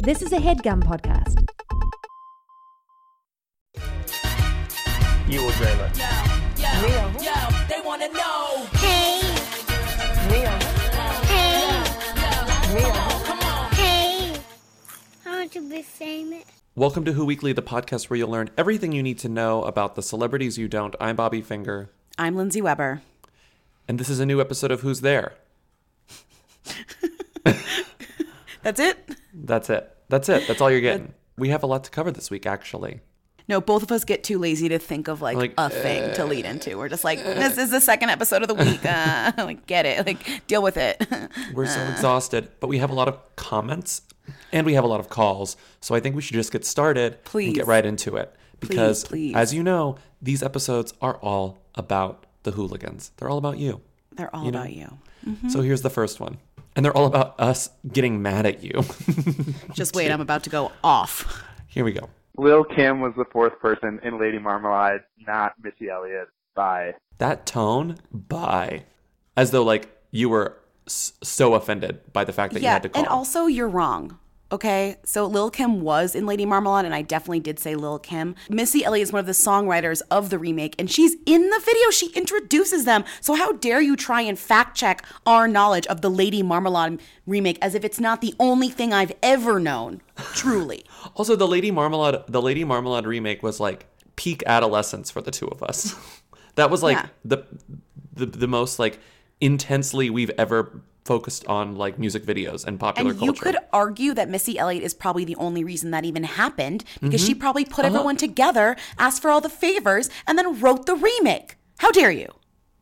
This is a headgum podcast. You will dream it. They wanna know. Hey. Hey. Hey. I want to be famous. Welcome to Who Weekly, the podcast where you'll learn everything you need to know about the celebrities you don't. I'm Bobby Finger, I'm Lindsay Weber. and this is a new episode of Who's There. That's it? That's it. That's it. That's all you're getting. We have a lot to cover this week, actually. No, both of us get too lazy to think of like, Like, a thing to lead eh. into. We're just like, this is the second episode of the week. Uh, like, get it. Like, deal with it. We're so uh. exhausted, but we have a lot of comments and we have a lot of calls. So I think we should just get started please. and get right into it. Because, please. as you know, these episodes are all about the hooligans. They're all about you. They're all You know? about you. So mm-hmm. here's the first one. And they're all about us getting mad at you. Just wait, I'm about to go off. Here we go. Lil Kim was the fourth person in Lady Marmalade, not Missy Elliott. Bye. That tone, bye. As though, like, you were s- so offended by the fact that you had to call. and also you're wrong. Okay, so Lil Kim was in Lady Marmalade, and I definitely did say Lil Kim. Missy Elliott is one of the songwriters of the remake, and she's in the video. She introduces them. So how dare you try and fact check our knowledge of the Lady Marmalade remake as if it's not the only thing I've ever known? Truly. Also, the Lady Marmalade, the Lady Marmalade remake was like peak adolescence for the two of us. that was like Yeah. the, the the most like intensely we've ever focused on like music videos and popular culture. And you culture. could argue that Missy Elliott is probably the only reason that even happened because Mm-hmm. she probably put Uh-huh. everyone together, asked for all the favors, and then wrote the remake. How dare you?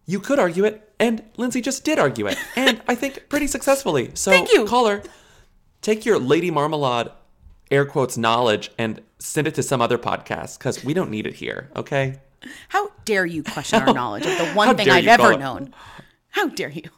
You could argue it, and Lindsay just did argue it, and I think pretty successfully. So, Thank you. caller, take your Lady Marmalade air quotes knowledge and send it to some other podcast because we don't need it here. Okay. How dare you question our knowledge of the one thing I've ever it- known? How dare you?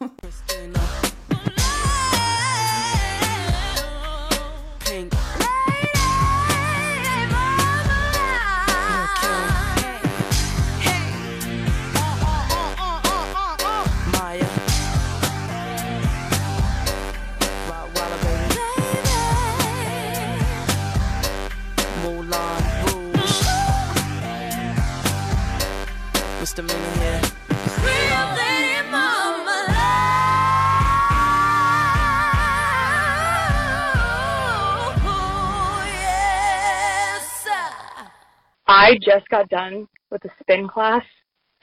Just got done with a spin class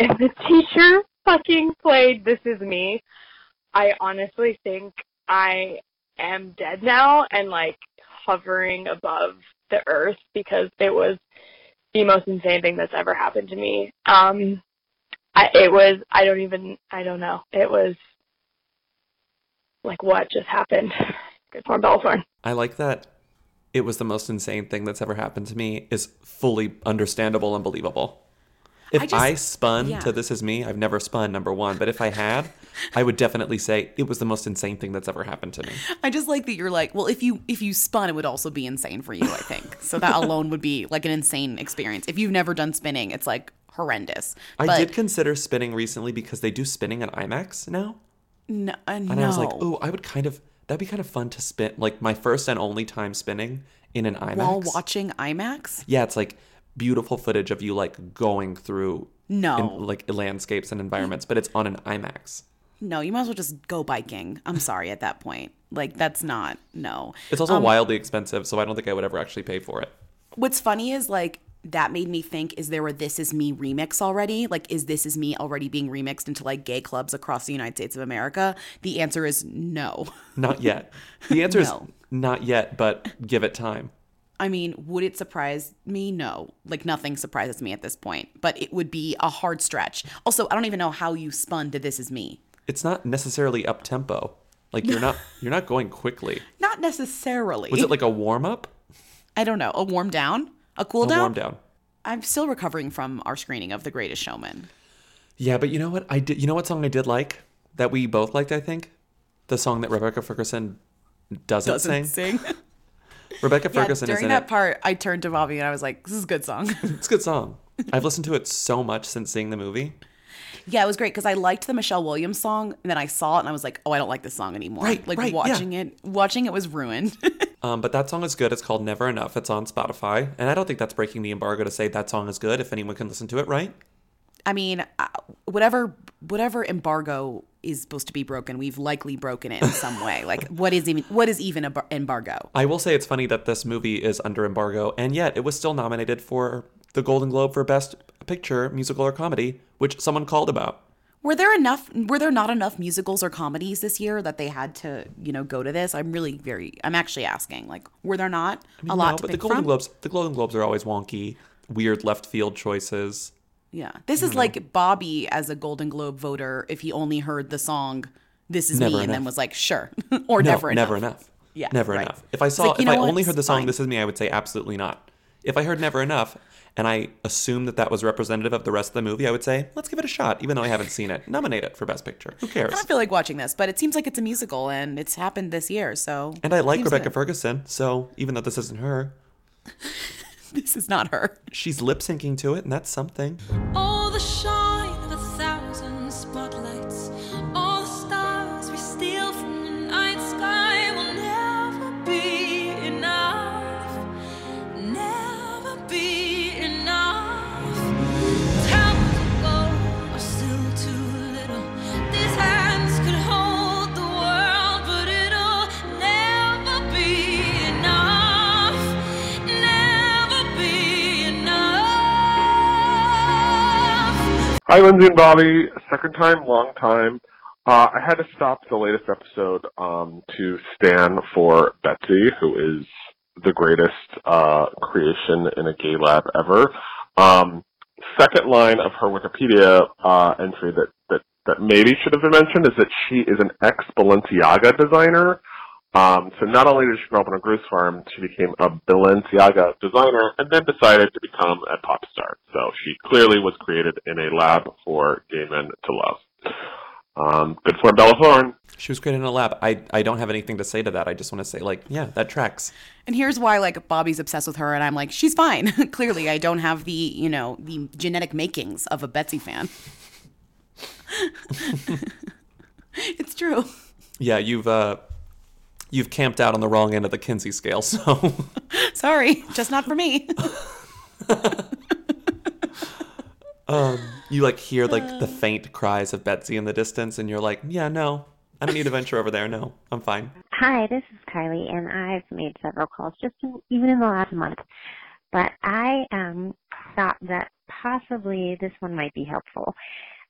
and the teacher fucking played This Is Me. I honestly think I am dead now and like hovering above the earth because it was the most insane thing that's ever happened to me. Um I it was I don't even I don't know. It was like what just happened. Good for Bella Thorne. I like that it was the most insane thing that's ever happened to me is fully understandable and believable. If I, I spun yeah. to This Is Me, I've never spun, number one. But if I had, I would definitely say it was the most insane thing that's ever happened to me. I just like that you're like, well, if you if you spun, it would also be insane for you. I think so. That alone would be like an insane experience. If you've never done spinning, it's like horrendous. I But did consider spinning recently because they do spinning on IMAX now. no, uh, And no. I was like, oh, I would kind of, that'd be kind of fun to spin, like my first and only time spinning in an IMAX. while watching IMAX. Yeah, it's like beautiful footage of you like going through No. in, like landscapes and environments, but it's on an IMAX. No, you might as well just go biking. I'm sorry at that point. Like that's not no. It's also um, wildly expensive, so I don't think I would ever actually pay for it. What's funny is like that made me think is there a This Is Me remix already? Like is This Is Me already being remixed into like gay clubs across the United States of America? The answer is no. Not yet. The answer No. is not yet, but give it time. I mean, would it surprise me? No. Like nothing surprises me at this point, but it would be a hard stretch. Also, I don't even know how you spun to This Is Me. It's not necessarily up tempo. Like you're not you're not going quickly. Not necessarily. Was it like a warm up? I don't know, a warm down? A cool A down? warm down. I'm still recovering from our screening of The Greatest Showman. Yeah, but you know what? I did. You know what song I did like that we both liked. I think the song that Rebecca Ferguson doesn't, Doesn't sing. sing. Rebecca Ferguson is during in that it. part, I turned to Bobby and I was like, "This is a good song." It's a good song. I've listened to it so much since seeing the movie. Yeah, it was great because I liked the Michelle Williams song, and then I saw it and I was like, "Oh, I don't like this song anymore." Right, like right, yeah. watching it, watching it was ruined. Um, but that song is good. It's called Never Enough. It's on Spotify. And I don't think that's breaking the embargo to say that song is good if anyone can listen to it, right? I mean, uh, whatever whatever embargo is supposed to be broken, we've likely broken it in some way. Like, what is even what is even a bar- embargo? I will say it's funny that this movie is under embargo, and yet it was still nominated for the Golden Globe for Best Picture, Musical or Comedy, which someone called about. Were there enough? Were there not enough musicals or comedies this year that they had to, you know, go to this? I'm really very. I'm actually asking. Like, were there not a lot no, to but the Golden from? Globes, the Golden Globes are always wonky, weird left field choices. Yeah, this is mm-hmm. like Bobby as a Golden Globe voter. If he only heard the song "This Is Never Me" and then was like, "Sure," or No, never enough. never enough. Yeah, never right. enough. If I saw, like, if I only heard the song fine. "This Is Me," I would say absolutely not. If I heard "Never Enough" and I assumed that that was representative of the rest of the movie, I would say let's give it a shot, even though I haven't seen it. Nominate it for Best Picture. Who cares? I don't feel like watching this, but it seems like it's a musical and it's happened this year. So And I like Rebecca good. Ferguson, so even though this isn't her, This is not her. she's lip syncing to it, and that's something. All the shine Hi, Lindsay and Bobby. Second time, long time. Uh, I had to stop the latest episode um, to stand for Betsy, who is the greatest uh, creation in a gay lab ever. Um, second line of her Wikipedia uh, entry that, that, that maybe should have been mentioned is that she is an ex-Balenciaga designer. Um, so not only did she grow up on a goose farm, she became a Balenciaga designer and then decided to become a pop star. So she clearly was created in a lab for gay men to love. Um, good for Bella Thorne. She was created in a lab. I, I don't have anything to say to that. I just want to say, like, yeah, that tracks. And here's why, like, Bobby's obsessed with her, and I'm like, she's fine. Clearly, I don't have the, you know, the genetic makings of a Betsy fan. it's true. Yeah, you've uh, you've camped out on the wrong end of the Kinsey scale. So Sorry, just not for me. you like hear like the faint cries of Betsy in the distance, and you're like, yeah, no, I don't need to venture over there. No, I'm fine. Hi, this is Kylie, and I've made several calls just in, even in the last month. But I um, thought that possibly this one might be helpful.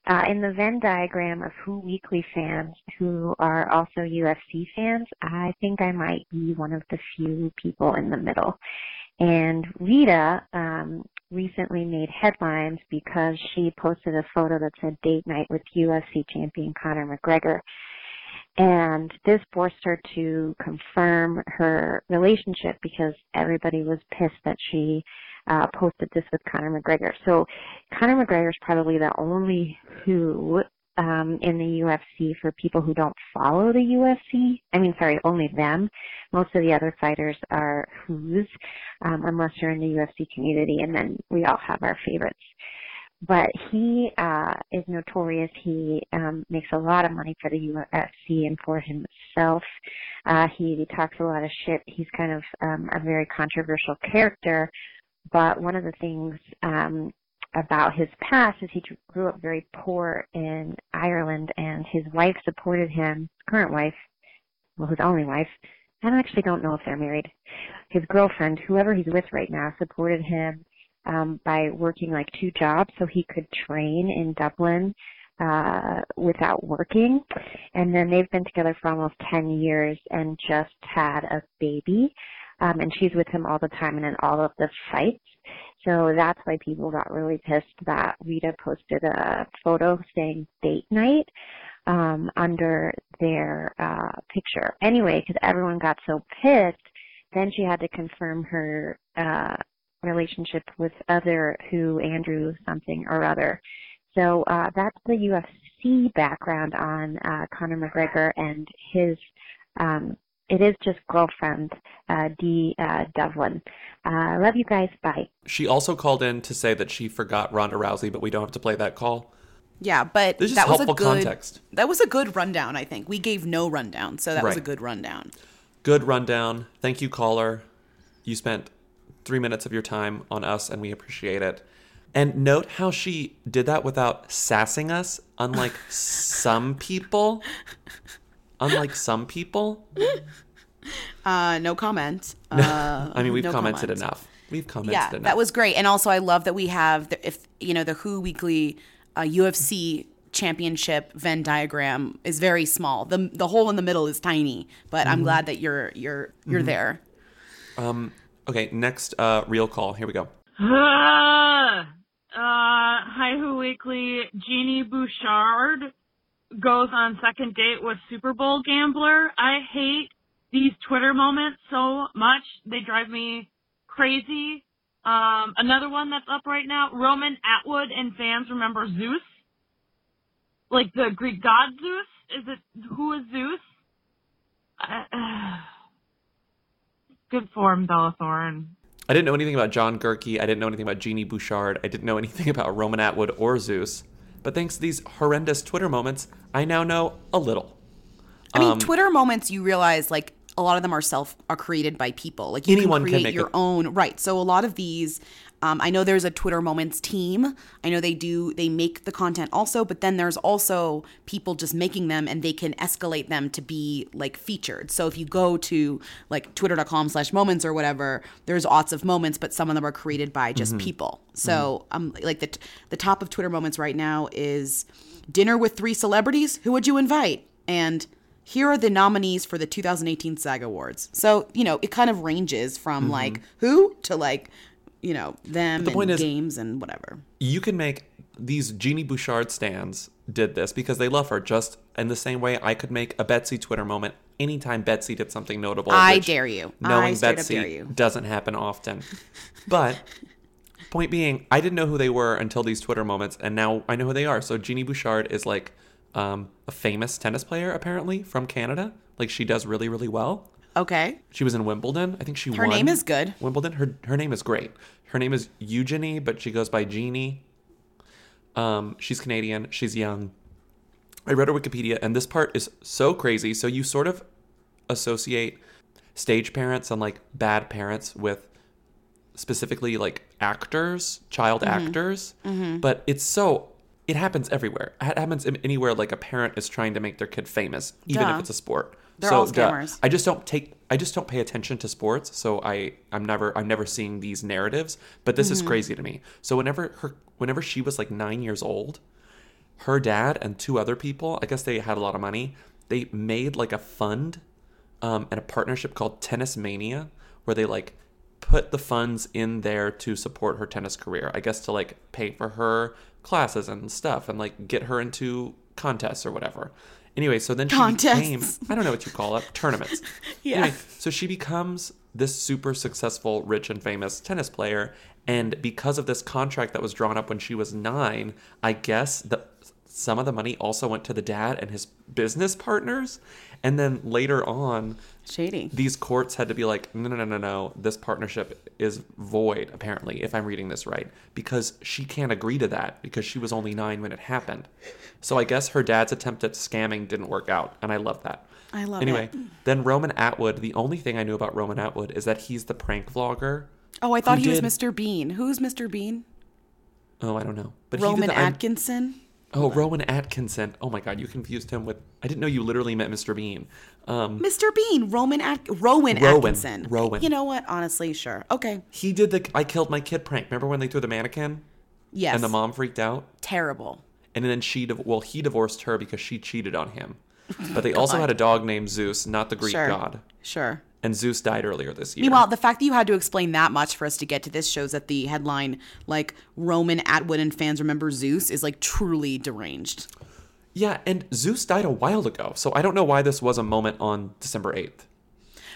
Uh, in the Venn diagram of Who Weekly fans who are also UFC fans, I think I might be one of the few people in the middle. And Rita um, recently made headlines because she posted a photo that said date night with UFC champion Conor McGregor. And this forced her to confirm her relationship because everybody was pissed that she uh, posted this with Conor McGregor. So Conor McGregor is probably the only who um, in the UFC for people who don't follow the UFC. I mean, sorry, only them. Most of the other fighters are who's, um, unless you're in the UFC community, and then we all have our favorites but he uh, is notorious. He um, makes a lot of money for the UFC and for himself. Uh, he, he talks a lot of shit. He's kind of um, a very controversial character. But one of the things um, about his past is he grew up very poor in Ireland, and his wife supported him. Current wife, well, his only wife. I actually don't know if they're married. His girlfriend, whoever he's with right now, supported him um, by working like two jobs so he could train in Dublin uh, without working. And then they've been together for almost 10 years and just had a baby. Um, and she's with him all the time and in all of the fights. So that's why people got really pissed that Rita posted a photo saying date night um, under their uh, picture. Anyway, because everyone got so pissed, then she had to confirm her uh, relationship with other who Andrew something or other. So uh, that's the UFC background on uh, Conor McGregor and his. Um, it is just girlfriend, uh, Dee uh, Devlin. Uh, love you guys. Bye. She also called in to say that she forgot Ronda Rousey, but we don't have to play that call. Yeah, but This is that was a helpful good context. that was a good rundown. I think we gave no rundown, so that was a good rundown. Good rundown. Thank you, caller. You spent three minutes of your time on us, and we appreciate it. And note how she did that without sassing us, unlike some people. Unlike some people. Uh, no comment. Uh, I mean, we've no commented comment. enough. We've commented Yeah, enough. that was great. And also, I love that we have the, if you know the Who Weekly uh, UFC Championship Venn diagram is very small. the The hole in the middle is tiny, but I'm Mhm. glad that you're you're you're Mhm. there. Um, okay, next uh, real call. Here we go. Uh, uh, Hi Who Weekly, Genie Bouchard goes on second date with Super Bowl gambler. I hate these Twitter moments so much. They drive me crazy. Um, another one that's up right now, Roman Atwood and fans remember Zeus. Like the Greek god Zeus? Is it, who is Zeus? Uh, good form, Bella Thorne. I didn't know anything about John Goehrke. I didn't know anything about Genie Bouchard. I didn't know anything about Roman Atwood or Zeus. But thanks to these horrendous Twitter moments, I now know a little. I mean, Um, Twitter moments. You realize like a lot of them are self are created by people. Like you Anyone can can create make your it. own right. So a lot of these. Um, I know there's a Twitter Moments team. I know they do, they make the content also, but then there's also people just making them and they can escalate them to be like featured. So if you go to like twitter.com slash moments or whatever, there's lots of moments, but some of them are created by just Mm-hmm. Mhm. people. So um, like the, the top of Twitter Moments right now is dinner with three celebrities. Who would you invite? And here are the nominees for the 2018 SAG Awards. So, you know, it kind of ranges from Mhm. like who to like, you know, them But the point and is- games and whatever. you can make these Genie Bouchard stands did this because they love her just in the same way I could make a Betsy Twitter moment anytime Betsy did something notable. I dare you. Knowing Betsy you. doesn't happen often. But point being, I didn't know who they were until these Twitter moments, and now I know who they are. So Jeannie Bouchard is like um, a famous tennis player apparently from Canada. Like she does really, really well. Okay. She was in Wimbledon. I think she Her won. name is good. Wimbledon. Her her name is great. Her name is Eugenie, but she goes by Genie. Um, she's Canadian. She's young. I read her Wikipedia, and this part is so crazy. So you sort of associate stage parents and like bad parents with specifically like actors, child Mhm. actors. Mhm. But it's so it happens everywhere. It happens anywhere like a parent is trying to make their kid famous, even Duh. if it's a sport. They're so all duh. I just don't take I just don't pay attention to sports, so I I'm never I'm never seeing these narratives, but this is Mhm. crazy to me. So whenever her whenever she was like 9 years old, her dad and two other people, I guess they had a lot of money, they made like a fund um, and a partnership called Tennis Mania where they like put the funds in there to support her tennis career. I guess to like pay for her classes and stuff and like get her into contests or whatever. Anyway, so then she became Contests. I don't know what you call it, tournaments. Yeah. Anyway, so she becomes this super successful, rich and famous tennis player and because of this contract that was drawn up when she was 9, I guess the some of the money also went to the dad and his business partners. And then later on, shady. These courts had to be like, no, no, no, no, no. This partnership is void. Apparently, if I'm reading this right, because she can't agree to that because she was only nine when it happened. So I guess her dad's attempt at scamming didn't work out, and I love that. I love that. anyway, it. then Roman Atwood. The only thing I knew about Roman Atwood is that he's the prank vlogger. Oh, I thought he was Mr. Bean. Who's Mr. Bean? Oh, I don't know. But Roman the I'm- Atkinson? Oh, Rowan Atkinson. Oh my God, you confused him with. I didn't know you literally met Mr. Bean. Um, Mr. Bean, Roman At- Rowan, Rowan. Atkinson. Rowan. You know what? Honestly, sure. Okay. he did the "I killed my kid" prank. Remember when they threw the mannequin? Yes. And the mom freaked out. Terrible. And then she, well, he divorced her because she cheated on him. But they also had a dog named Zeus, not the Greek Sure. god. Sure. And Zeus died earlier this year. Meanwhile, the fact that you had to explain that much for us to get to this shows that the headline, like Roman Atwood and fans remember Zeus, is like truly deranged. yeah, and Zeus died a while ago, so I don't know why this was a moment on December eighth.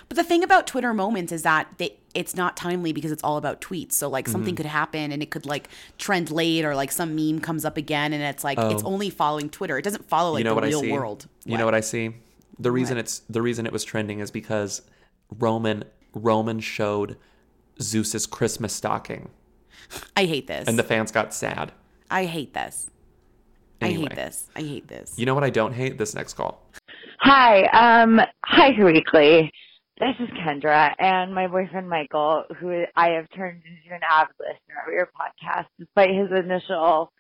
But the thing about Twitter moments is that they, it's not timely because it's all about tweets. So like something Mhm. could happen and it could like trend late or like some meme comes up again and it's like it's Oh. only following Twitter. It doesn't follow like you know the what real I see? world. You know what I see? The reason it's the reason it was trending is because Roman Roman showed Zeus's Christmas stocking, I hate this. and the fans got sad. I hate this. I hate this. I hate this. You know what I don't hate? This next call. Hi, um, hi, Weekly. This is Kendra and my boyfriend Michael, who I have turned into an avid listener of your podcast, despite his initial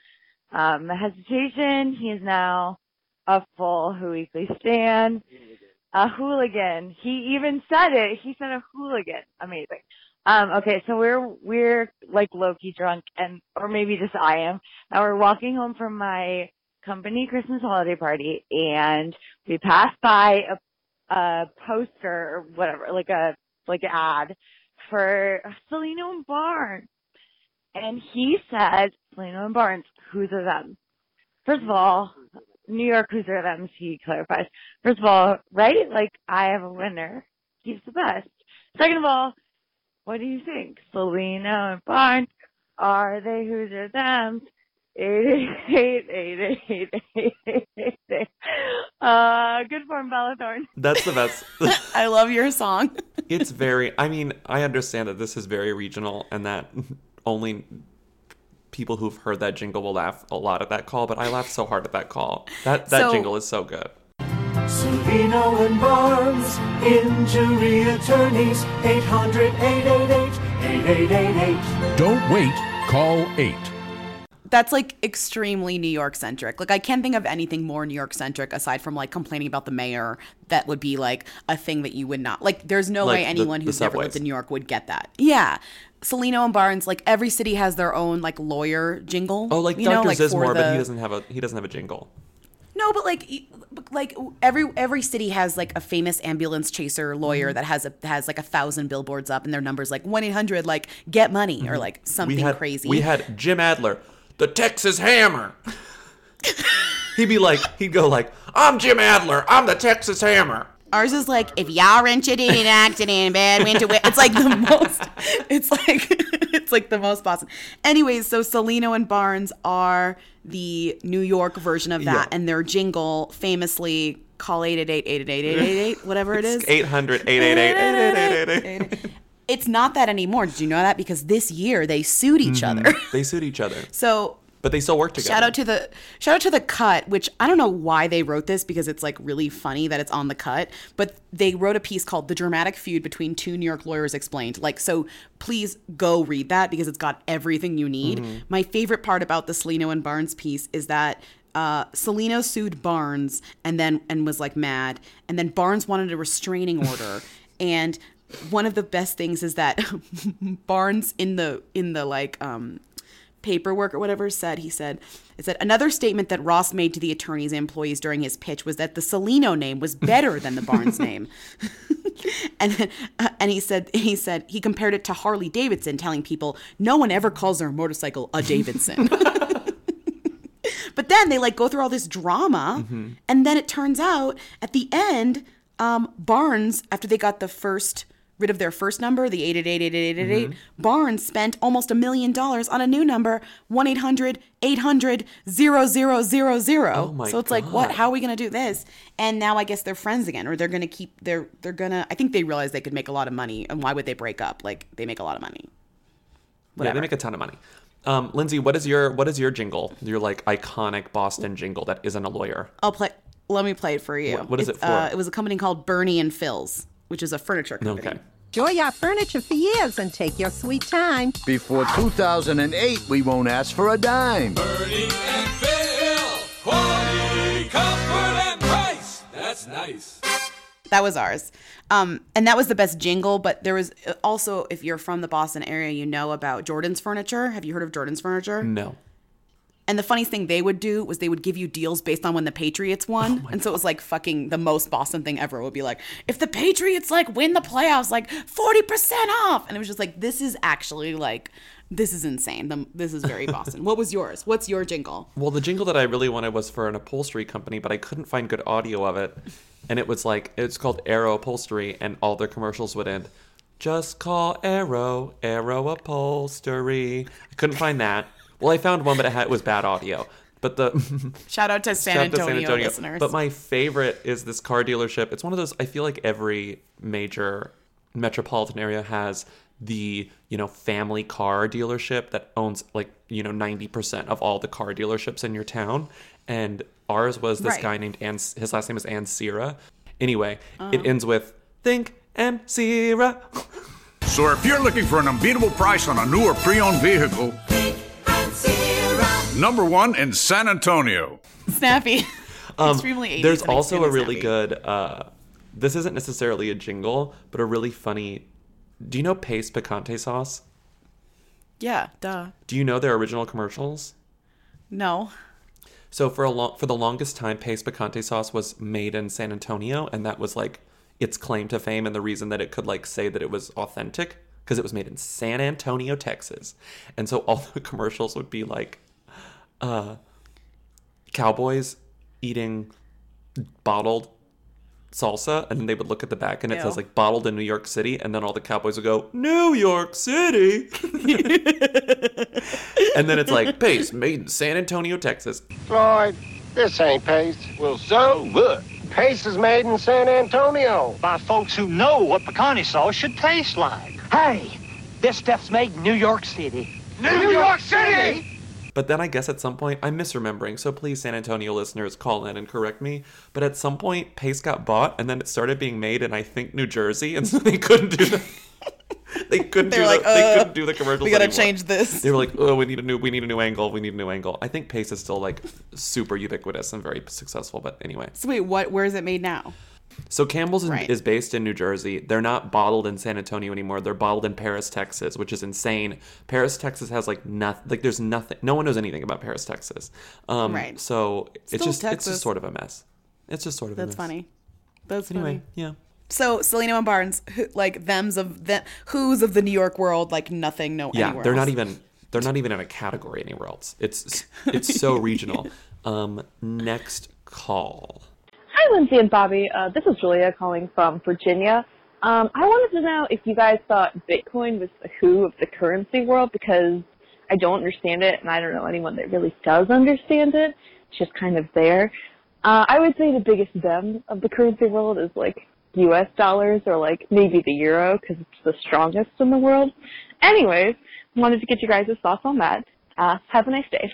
um, hesitation. He is now a full Who Weekly stan, a hooligan. He even said it. He said a hooligan. Amazing. Um, okay, so we're we're like Loki drunk, and or maybe just I am. And we're walking home from my company Christmas holiday party, and we passed by a, a poster or whatever, like a like an ad for Cellino and Barnes, and he said Cellino and Barnes, who's are them? First of all, New York, who's are them? He clarifies. First of all, right? Like I have a winner. He's the best. Second of all, what do you think? Cellino and Barnes, are they who's are them? Eight eight eight eight eight eight eight eight. Uh, good form, Bella Thorne. That's the best. I love your song. it's very. I mean, I understand that this is very regional and that only people who've heard that jingle will laugh a lot at that call. But I laughed so hard at that call. That that So- jingle is so good. Cellino and Barnes, injury attorneys, 800 888 8888. Don't wait, call 8. That's like extremely New York centric. Like I can't think of anything more New York centric aside from like complaining about the mayor. That would be like a thing that you would not like. There's no Like way anyone the who's never lived in New York would get that. Yeah, Cellino and Barnes. Like every city has their own like lawyer jingle. Oh, like you Dr. know, like Zizmor, but he doesn't have a he doesn't have a jingle. No, but like like every every city has like a famous ambulance chaser lawyer Mhm. that has a has like a thousand billboards up and their numbers like one eight hundred like get money or like something we had, crazy. We had Jim Adler, the Texas Hammer. he'd be like, he'd go like, "I'm Jim Adler. I'm the Texas Hammer." Ours is like if y'all rented in and acting in bad winter. It's like the most. It's like it's like the most Boston. Anyways, so Cellino and Barnes are the New York version of that, yeah. and their jingle famously call 888-888-888, whatever it is. 800-888-888. It's not that anymore. Did you know that? Because this year they sued each mm-hmm. other. They sued each other. So but they still work together. Shout out to the shout out to the cut, which I don't know why they wrote this because it's like really funny that it's on the cut, but they wrote a piece called "The Dramatic Feud Between Two New York Lawyers Explained." Like, so please go read that because it's got everything you need. Mhm. My favorite part about the Cellino and Barnes piece is that uh, Cellino sued Barnes and then and was like mad, and then Barnes wanted a restraining order, and one of the best things is that Barnes in the in the like um paperwork or whatever said he said it said another statement that Ross made to the attorneys and employees during his pitch was that the Cellino name was better than the Barnes name. and then, uh, and he said he said he compared it to Harley Davidson telling people no one ever calls their motorcycle a Davidson. but then they like go through all this drama Mm-hmm. and then it turns out at the end um, Barnes after they got the first rid of their first number the 888 Mhm. Barnes spent almost a million dollars on a new number 1-800-800-0000 Oh so it's like what how are we going to do this and now I guess they're friends again or they're going to keep they're they're going to I think they realize they could make a lot of money and why would they break up like they make a lot of money Yeah, they make a ton of money. Um, Lindsay, what is your what is your jingle? Your like iconic Boston jingle that isn't a lawyer. I'll play. Let me play it for you. What- what is It's, it for? Uh, it was a company called Bernie and Phyl's, which is a furniture company. Okay. Enjoy our furniture for years and take your sweet time. Before 2008, we won't ask for a dime. Quality, comfort, and price. That's nice. That was ours. Um, and that was the best jingle. But there was uh, also, if you're from the Boston area, you know about Jordan's Furniture. Have you heard of Jordan's Furniture? No. And the funniest thing they would do was they would give you deals based on when the Patriots won. Oh and so it was like fucking the most Boston thing ever. It would be like, if the Patriots like win the playoffs, like 40% off. And it was just like, this is actually like, this is insane. This is very Boston. what was yours? What's your jingle? Well, the jingle that I really wanted was for an upholstery company, but I couldn't find good audio of it. And it was like it's called Arrow Upholstery, and all their commercials would end. Just call Arrow, Arrow Upholstery. I couldn't find that. Well, I found one, but it, had, was bad audio. But the Shout out to San Shout out to Antonio, listeners. But my favorite is this car dealership. It's one of those. I feel like every major metropolitan area has the you know family car dealership that owns like you know ninety percent of all the car dealerships in your town. And ours was this Right. guy named An. His last name is Ancira. Anyway, Uh-huh. it ends with think Ancira. So if you're looking for an unbeatable price on a new or pre-owned vehicle, number one in San Antonio. Snappy. Um, Extremely 80s There's also a really snappy. good. Uh, this isn't necessarily a jingle, but a really funny. Do you know Pace Picante sauce? Yeah, duh. Do you know their original commercials? No. So for a long, for the longest time, Pace Picante sauce was made in San Antonio, and that was like its claim to fame, and the reason that it could like say that it was authentic because it was made in San Antonio, Texas, and so all the commercials would be like, uh, cowboys eating bottled salsa, and then they would look at the back, and it Ew. says like bottled in New York City, and then all the cowboys would go New York City, and then it's like Pace made in San Antonio, Texas. Floyd, this ain't Pace. Well, so what? Pace is made in San Antonio by folks who know what picante sauce should taste like. Hey, this stuff's made in New York City. New York City? But then I guess at some point, I'm misremembering, so please, San Antonio listeners, call in and correct me. But at some point, Pace got bought, and then it started being made in, I think, New Jersey, and so they couldn't do the. They couldn't They're do like, the, they "Uh, couldn't do the commercials. we gotta anymore. change this. They were like, "Oh, we need a new, we need a new angle. We need a new angle." I think Pace is still like super ubiquitous and very successful. But anyway, So wait, what? Where is it made now? So Campbell's in- Right. is based in New Jersey. They're not bottled in San Antonio anymore. They're bottled in Paris, Texas, which is insane. Paris, Texas has like nothing. Like there's nothing. No one knows anything about Paris, Texas. Um, Right. So it's Still just it's just sort of a mess. It's just sort of a That's funny. That's Anyway, funny. yeah. So Cellino and Barnes, who, like them's of the who's of the New York world, like nothing, no Yeah, they're not even they're not even in a category anywhere else. It's it's so regional. Um, next call. Hi, Lindsay and Bobby. Uh, this is Julia calling from Virginia. Um, I wanted to know if you guys thought Bitcoin was the who of the currency world because I don't understand it, and I don't know anyone that really does understand it. It's just kind of there. Uh, I would say the biggest them of the currency world is like U.S. dollars or like maybe the euro because it's the strongest in the world. Anyways, wanted to get you guys' thoughts on that. Uh, have a nice day.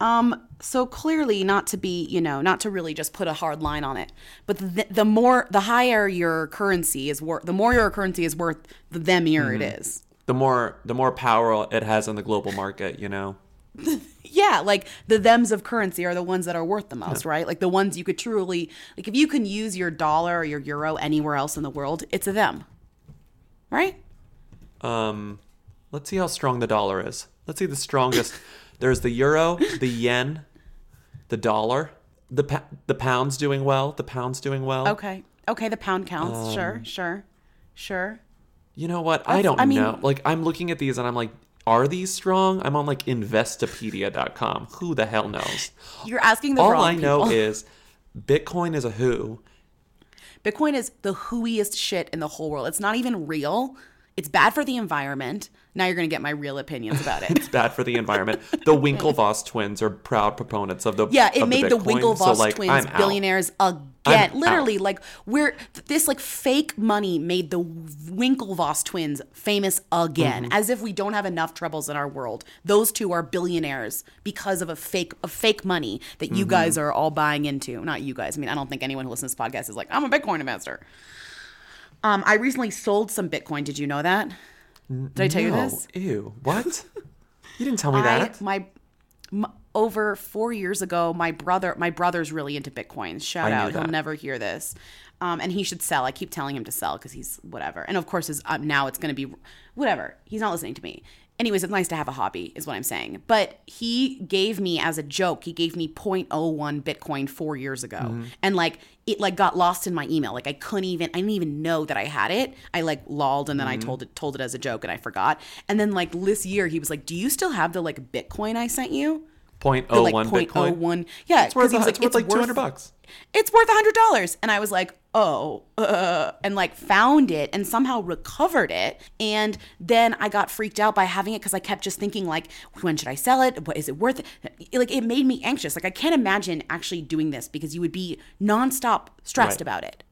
Um, so clearly not to be, you know, not to really just put a hard line on it, but the, the more, the higher your currency is worth, the more your currency is worth, the themier it Mhm. is. The more the more power it has in the global market, you know. Yeah, like the thems of currency are the ones that are worth the most, right? Like the ones you could truly, like if you can use your dollar or your euro anywhere else in the world, it's a them, right? Um, let's see how strong the dollar is. Let's see the strongest. There's the euro, the yen, the dollar, the pa- the pound's doing well. The pound's doing well. Okay. Okay, the pound counts. sure, Um, sure, sure. You know what? I don't I mean- know. Like I'm looking at these and I'm like, are these strong? I'm on like Investopedia.com. Who the hell knows? You're asking the All wrong I know is Bitcoin is a who. Bitcoin is the hooiest shit in the whole world. It's not even real. It's bad for the environment. Now you're going to get my real opinions about it. It's bad for the environment. the Winklevoss twins are proud proponents of the Yeah, it made the, Bitcoin, Winklevoss so, like, twins I'm out. billionaires again. I'm Literally, out. like we're this like fake money made the Winklevoss twins famous again, Mhm. as if we don't have enough troubles in our world. Those two are billionaires because of a fake of fake money that you Mhm. guys are all buying into. Not you guys. I mean, I don't think anyone who listens to this podcast is like, I'm a Bitcoin investor. Um, I recently sold some Bitcoin. Did you know that? Did I tell you No. this? Ew. What? you didn't tell me I- that. My, m over four years ago, my brother, my brother's really into bitcoins. Shout out, he'll never hear this, um, and he should sell. I keep telling him to sell because he's whatever. And of course, is um, now it's going to be whatever. He's not listening to me. Anyways, it's nice to have a hobby, is what I'm saying. But he gave me as a joke. He gave me 0.01 Bitcoin four years ago, Mm-hmm. and like it like got lost in my email. Like I couldn't even I didn't even know that I had it. I like lolled and then I Mhm. told it told it as a joke and I forgot. And then like this year he was like, "Do you still have the like Bitcoin I sent you?" Point The, oh like, one 0.01 Bitcoin. Yeah, it's worth, he was it's like, worth "It's like two hundred worth- bucks. It's worth a hundred dollars, and I was like, "Oh," uh, and like found it and somehow recovered it. And then I got freaked out by having it because I kept just thinking like, "When should I sell it? What is it worth?" It? Like it made me anxious. Like I can't imagine actually doing this because you would be nonstop stressed Right. about it,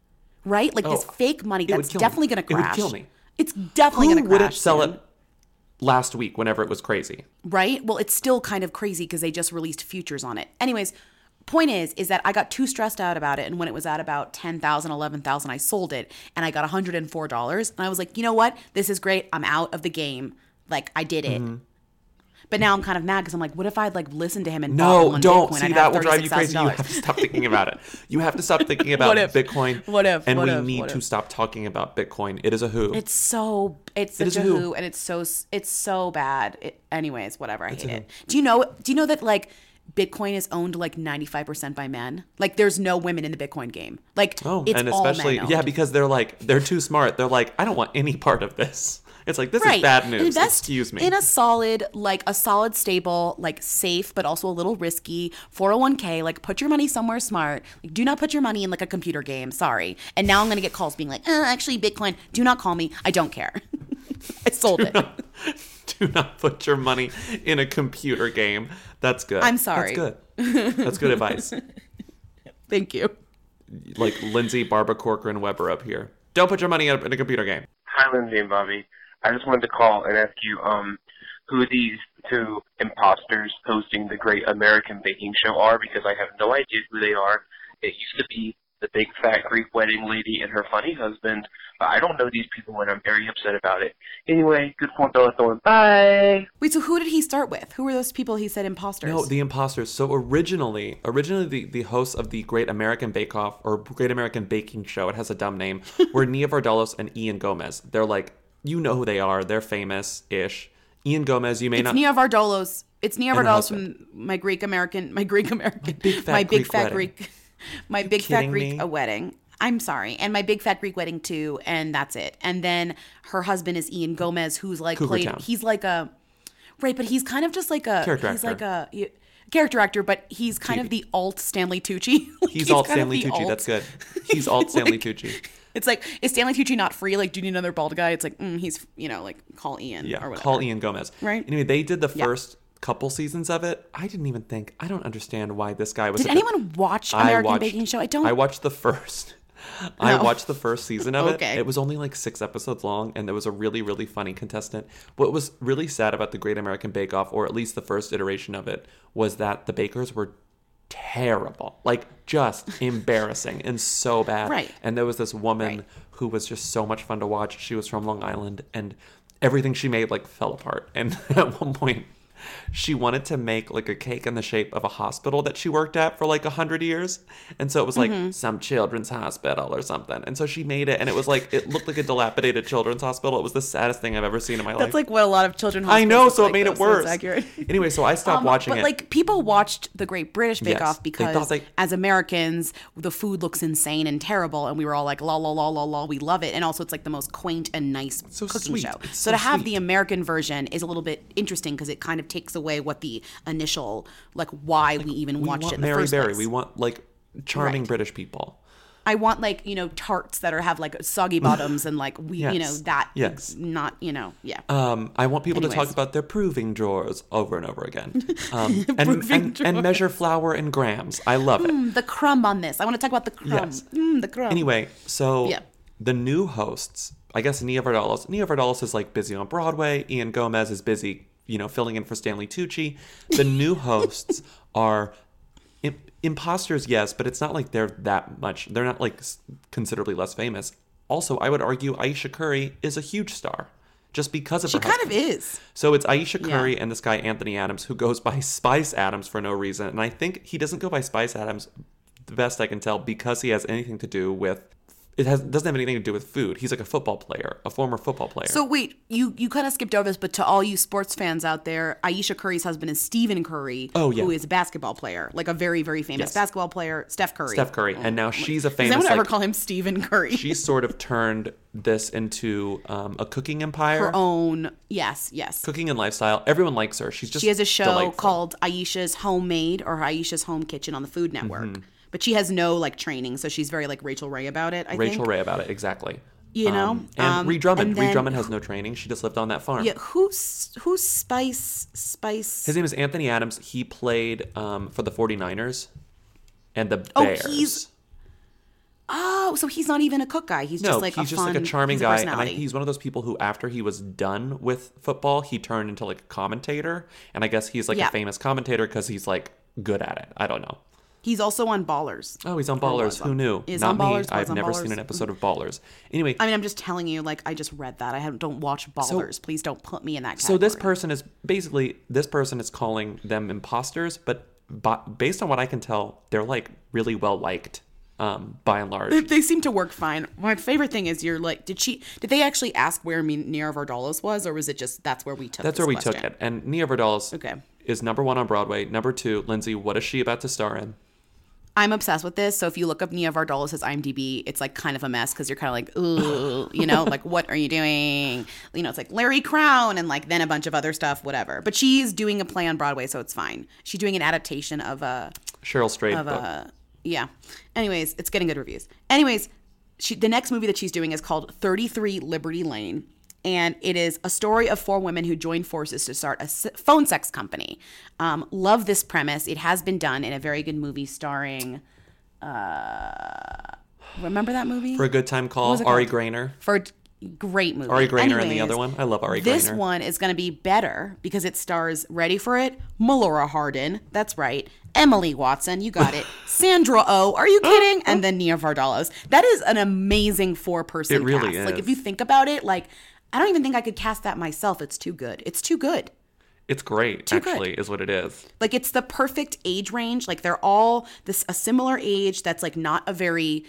right? Like this Oh, fake money that's definitely going to crash. It would kill me. It's definitely going to crash. wouldn't sell it last week whenever it was crazy? right? Well, it's still kind of crazy because they just released futures on it. Anyways, point is is that I got too stressed out about it and when it was at about 10,000 11,000 I sold it and I got $104 and I was like, "You know what? This is great. I'm out of the game. Like I did it." Mm-hmm. But now I'm kind of mad because I'm like, what if I'd like listened to him and No, don't. Bitcoin? See, I'd that will drive you crazy. You have to stop thinking about it. You have to stop thinking about What if? Bitcoin. What if? And What we if? need to if? stop talking about Bitcoin. It is a who. It's so it's such is a who. who, and it's so it's so bad. It, anyways, whatever. I It's hate it. Do you know? Do you know that like Bitcoin is owned like ninety five percent by men? Like there's no women in the Bitcoin game. Like Oh, it's and all especially men yeah, because they're like they're too smart. They're like, I don't want any part of this. It's like this right. is bad news. Invest Excuse me. in a solid, like a solid, stable, like safe, but also a little risky 401k. Like put your money somewhere smart. Like do not put your money in like a computer game. Sorry. And now I'm gonna get calls being like, uh, actually, Bitcoin. Do not call me. I don't care. I sold it. Do not put your money in a computer game. That's good. I'm sorry. That's good. That's good advice. Thank you. Like Lindsay, Barbara Corcoran, Weber up here. Don't put your money in in a computer game. Hi, Lindsay and Bobby. I just wanted to call and ask you um, who these two imposters hosting the Great American Baking Show are because I have no idea who they are. It used to be the big fat Greek wedding lady and her funny husband, but I don't know these people and I'm very upset about it. Anyway, good for Bella Thorne. Bye. Wait, so who did he start with? Who were those people he said imposters? No, the imposters. So originally, originally the, the hosts of the Great American Bake Off or Great American Baking Show, it has a dumb name, were Nia Vardalos and Ian Gomez. They're like, you know who they are. They're famous-ish. Ian Gomez, you may it's not. Nia Vardalos. It's Nia And her Vardalos husband. from my Greek American, my Greek American, my big fat. Greek, my big fat Greek a wedding. I'm sorry, and my big fat Greek wedding too, and that's it. And then her husband is Ian Gomez, who's like Cougar played. Town. He's like a right, but he's kind of just like a Character he's actor. like a character actor, but he's kind of the alt Stanley Tucci. Like, He's, alt Stanley Tucci. alt. That's good. He's alt Stanley Tucci. It's like is Stanley Tucci not free? Like, do you need another bald guy? It's like mm, he's you know like call Ian Yeah, or whatever. call Ian Gomez. Right. Anyway, they did the Yeah. first couple seasons of it. I didn't even think. I don't understand why this guy was. Did such a- anyone watch American watched- Baking Show? I don't. I watched the first. I watched the first season of Okay. it. It was only like six episodes long, and there was a really, really funny contestant. What was really sad about the Great American Bake Off, or at least the first iteration of it, was that the bakers were terrible, like just embarrassing and so bad. Right. And there was this woman who was just so much fun to watch. She was from Long Island, and everything she made like fell apart. And at one point, she wanted to make like a cake in the shape of a hospital that she worked at for like a hundred years. And so it was like Mhm. some children's hospital or something. And so she made it, and it was like it looked like a dilapidated children's hospital. It was the saddest thing I've ever seen in my life. That's like what a lot of children. I know, so look it made like, it so worse. accurate. Anyway, so I stopped Um, watching but it. like people watched the Great British Bake Yes, Off because thought they- as Americans, the food looks insane and terrible, and we were all like, la la la la la, we love it. And also, it's like the most quaint and nice cooking sweet. show. It's so so to have the American version is a little bit interesting because it kind of takes away what the initial like why we even we watched want it in the Mary first Berry. place. We want like charming Right. British people. I want like you know tarts that are have like soggy bottoms and like we you know that Yes. not you know yeah. Um, I want people to talk about their proving drawers over and over again, um, and, Proving and, and measure flour in grams. I love it. Mm, the crumb on this. I want to talk about the crumb. Yes. Mm, the crumb. Anyway, so Yeah. the new hosts, I guess Nia Vardalos. Nia Vardalos is like busy on Broadway. Ian Gomez is busy, you know, filling in for Stanley Tucci. The new hosts are im- imposters, yes, but it's not like they're that much. They're not like considerably less famous. Also, I would argue Ayesha Curry is a huge star. Just because of She her kind husband. of is. So it's Ayesha Yeah. Curry and this guy Anthony Adams who goes by Spice Adams for no reason. And I think he doesn't go by Spice Adams, the best I can tell, because he has anything to do with it has doesn't have anything to do with food. He's like a football player, a former football player. So wait, you you kind of skipped over this, but to all you sports fans out there, Ayesha Curry's husband is Stephen Curry, Oh, yeah. who is a basketball player, like a very very famous Yes. basketball player, Steph Curry. Steph Curry, and now she's a famous. Does anyone ever like- call him Stephen Curry? she sort of turned this into um, a cooking empire, Her own, yes, yes. cooking and lifestyle. Everyone likes her. She's just she has a show delightful. called Ayesha's Homemade or Ayesha's Home Kitchen on the Food Network. Mhm. But she has no like training, so she's very like Rachael Ray about it. I Rachael think. Ray about it exactly. You know? Um, and Um, Ree Drummond. and Ree then- Drummond has no training. She just lived on that farm. Yeah, who's who's Spice Spice? His name is Anthony Adams. He played um, for the 49ers and the Oh, Bears. he's- Oh, so he's not even a cook guy. He's no, just like he's a just fun, like a charming guy, and I, he's one of those people who, after he was done with football, he turned into like a commentator, and I guess he's like Yeah. a famous commentator because he's like good at it. I don't know. He's also on Ballers. Oh, he's on Ballers. Who knew? Is Not on me. Ballers. was I've never Ballers. seen an episode of Ballers. Anyway, I mean, I'm just telling you, like, I just read that. I haven't- don't watch Ballers. Please don't put me in that so this person is basically this person is calling them imposters, but bo- based on what I can tell, they're like really well liked, um, by and large. They, they seem to work fine. My favorite thing is you're like, did she? Did they actually ask where Nia Vardalos was, or was it just that's where we took? It? That's where we question? took it. And Nia Vardalos Okay. is number one on Broadway. Number two, Lindsay. What is she about to star in? I'm obsessed with this. So if you look up Nia Vardalos' IMDb, it's like kind of a mess because you're kind of like, ooh, you know, like what are you doing? You know, it's like Larry Crowne and like then a bunch of other stuff, whatever. But she's doing a play on Broadway, so it's fine. She's doing an adaptation of a Cheryl Strayed of book. a yeah. Anyways, it's getting good reviews. Anyways, she the next movie that she's doing is called 33 Liberty Lane. And it is a story of four women who join forces to start a phone sex company. Um, love this premise. It has been done in a very good movie starring. Uh, remember that movie? For a good time call, Ari? Graynor. For a great movie. Ari Graynor and the other one. I love Ari This Graynor. This one is going to be better because it stars, ready for it, Melora Hardin. That's right. Emily Watson. You got it. Sandra Oh. Are you kidding? And then Nia Vardalos. That is an amazing four person It really cast. Like, if you think about it, like, I don't even think I could cast that myself. It's too good. It's too good. It's great, Too good. actually, is what it is. Like it's the perfect age range. Like they're all this a similar age that's like not a very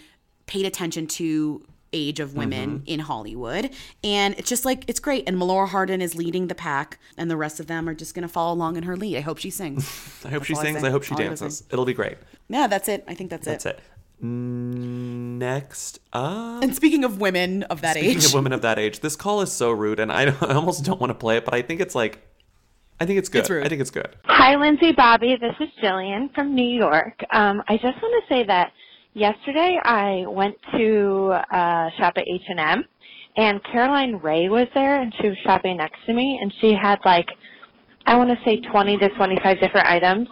paid attention to age of women Mm-hmm. in Hollywood. And it's just like it's great. And Melora Hardin is leading the pack and the rest of them are just gonna follow along in her lead. I hope she sings. I hope That's she sings. say. I hope she All dances. It'll be great. Yeah, that's it. I think that's, That's it. Mm, Next up. And speaking of women of that Speaking age. of women of that age, this call is so rude, and I, I almost don't want to play it, but I think it's like, I think it's good. It's rude. I think it's good. Hi, Lindsay Bobby. This is Jillian from New York. Um, I just want to say that yesterday I went to uh, shop at H&M, and Caroline Rhea was there, and she was shopping next to me, and she had like, I want to say 20 to 25 different items.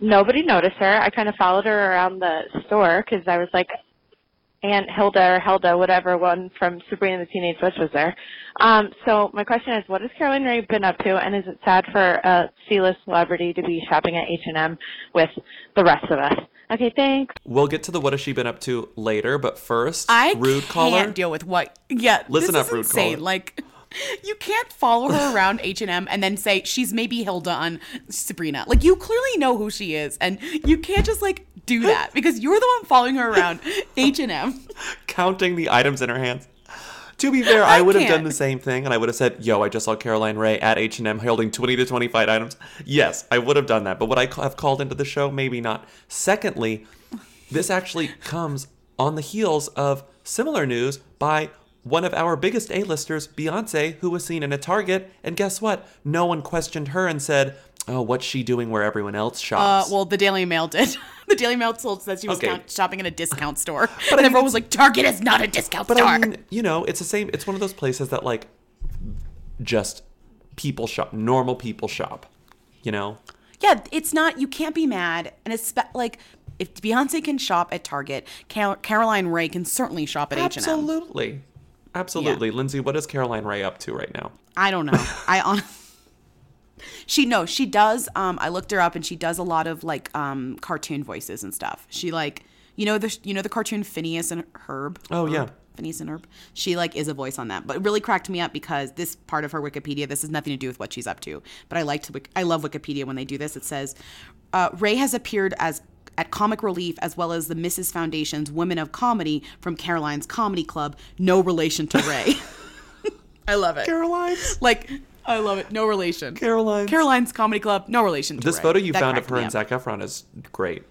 Nobody noticed her. I kind of followed her around the store because I was like, Aunt Hilda or Hilda, whatever one from Sabrina the Teenage Witch was there. Um, so my question is, what has Caroline Rhea been up to, and is it sad for a C-list celebrity to be shopping at H&M with the rest of us? Okay, thanks. We'll get to the what has she been up to later, but first, I rude can't deal with what. Yeah, Listen this up, is rude insane. caller. Like, you can't follow her around H and then say she's maybe Hilda on Sabrina. Like, you clearly know who she is, and you can't just like do that because you're the one following her around H and M. counting the items in her hands. To be fair, I, I would have done the same thing, and I would have said, "Yo, I just saw Caroline Rhea at H and M holding twenty to twenty-five items." Yes, I would have done that. But would I have called into the show? Maybe not. Secondly, this actually comes on the heels of similar news by one of our biggest A-listers, Beyonce, who was seen in a Target, and guess what? No one questioned her and said, "Oh, what's she doing where everyone else Uh, shops?" well, the Daily Mail did. the Daily Mail told that she was Okay. count- shopping in a discount store, But but I mean, everyone was like, "Target is not a discount But store." I mean, you know, it's the same. It's one of those places that like just people shop, normal people shop. You know, Yeah, it's not. You can't be mad, and it's like if Beyonce can shop at Target, Car- Caroline Rhea can certainly shop at H and M. absolutely, absolutely. Lindsay, what is Caroline Rhea up to right now? I don't know. I on. She no, she does. Um, I looked her up, and she does a lot of like um cartoon voices and stuff. She like you know the you know the cartoon Phineas and Ferb. Oh, yeah. Phineas and Ferb. She like is a voice on that, but it really cracked me up because this part of her Wikipedia, this has nothing to do with what she's up to. But I like to, I love Wikipedia when they do this. It says, uh, Rhea has appeared as at Comic Relief as well as the Mrs. Foundation's Women of Comedy from Caroline's Comedy Club. No relation to Rhea. I love it. Caroline's. Like, I love it. No relation. Caroline's. Caroline's Comedy Club. No relation to This Rhea. photo you That found of her and up. Zac Efron is great.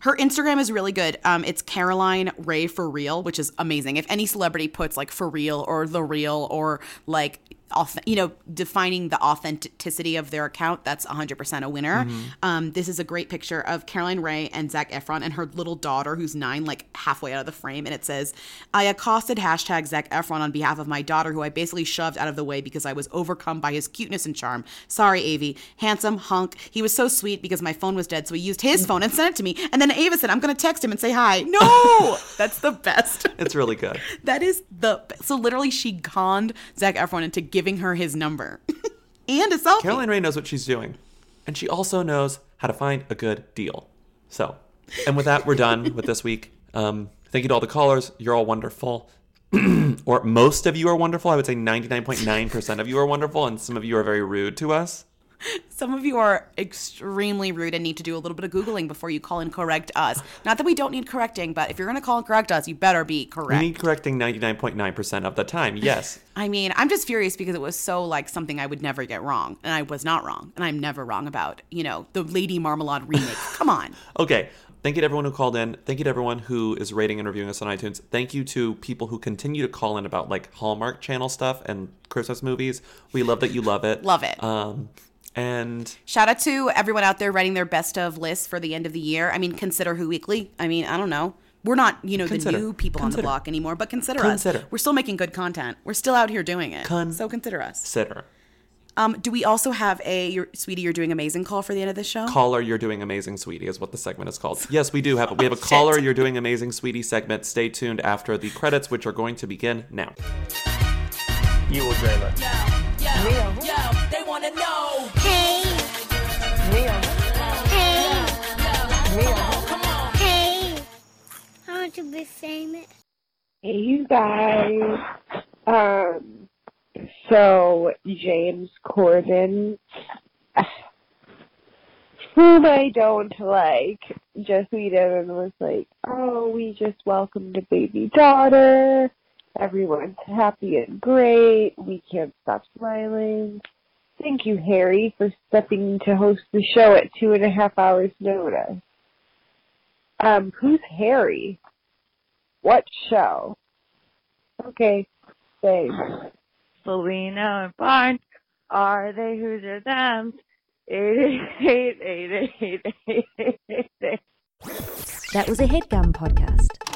Her Instagram is really good. Um, it's Caroline Rhea for real, which is amazing. If any celebrity puts like for real or the real or like, auth- you know, defining the authenticity of their account, that's 100% a winner. Mm-hmm. Um, this is a great picture of Caroline Rhea and Zac Efron and her little daughter, who's nine, like halfway out of the frame. And it says, I accosted hashtag Zac Efron on behalf of my daughter, who I basically shoved out of the way because I was overcome by his cuteness and charm. Sorry, Avi. Handsome, hunk. He was so sweet because my phone was dead, so he used his phone and sent it to me. And then Ava said, I'm going to text him and say hi. No! That's the best. It's really good. That is the so literally she conned Zac Efron into giving her his number and a selfie. Caroline Rhea knows what she's doing, and she also knows how to find a good deal. So And with that, we're done with this week. Um, thank you to all the callers. You're all wonderful. or most of you are wonderful. I would say 99.9% of you are wonderful, and some of you are very rude to us. Some of you are extremely rude and need to do a little bit of Googling before you call and correct us. Not that we don't need correcting, but if you're going to call and correct us, you better be We correct. need correcting 99.9% of the time. Yes. I mean, I'm just furious because it was so like something I would never get wrong. And I was not wrong. And I'm never wrong about, you know, the Lady Marmalade remake. Come on. Okay. Thank you to everyone who called in. Thank you to everyone who is rating and reviewing us on iTunes. Thank you to people who continue to call in about like Hallmark Channel stuff and Christmas movies. We love that you love it. Love it. Um, and Shout out to everyone out there writing their best of lists for the end of the year. I mean, consider Who Weekly. I mean, I don't know. We're not, you know, Consider. the new people on the block anymore, but consider, Consider. us. We're still making good content. We're still out here doing it. so consider us. sitter. Um, do we also have a your, sweetie? You're doing amazing call for the end of the show. Caller, you're doing amazing, sweetie, is what the segment is called. Yes, we do have it. We have a caller, you're doing amazing, sweetie segment. Stay tuned after the credits, which are going to begin now. You will dream it. Yo, yo, they to be famous. Hey, you guys. Um, so James Corden, whom I don't like, just tweeted and was like, "Oh, we just welcomed a baby daughter. Everyone's happy and great. We can't stop smiling." Thank you, Harry, for stepping to host the show at two and a half hours notice. Um, who's Harry? What show? Okay, thanks. Selena and Barnes, are they who's or them? Eight eight eight eight eight eight eight eight. That was a headgum podcast.